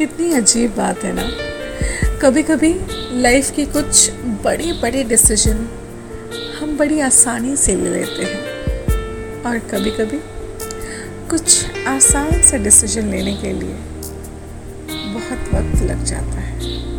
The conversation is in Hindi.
कितनी अजीब बात है ना। कभी कभी लाइफ की कुछ बड़े बड़े डिसीज़न हम बड़ी आसानी से ले लेते हैं। और कभी कभी कुछ आसान से डिसीज़न लेने के लिए बहुत वक्त लग जाता है।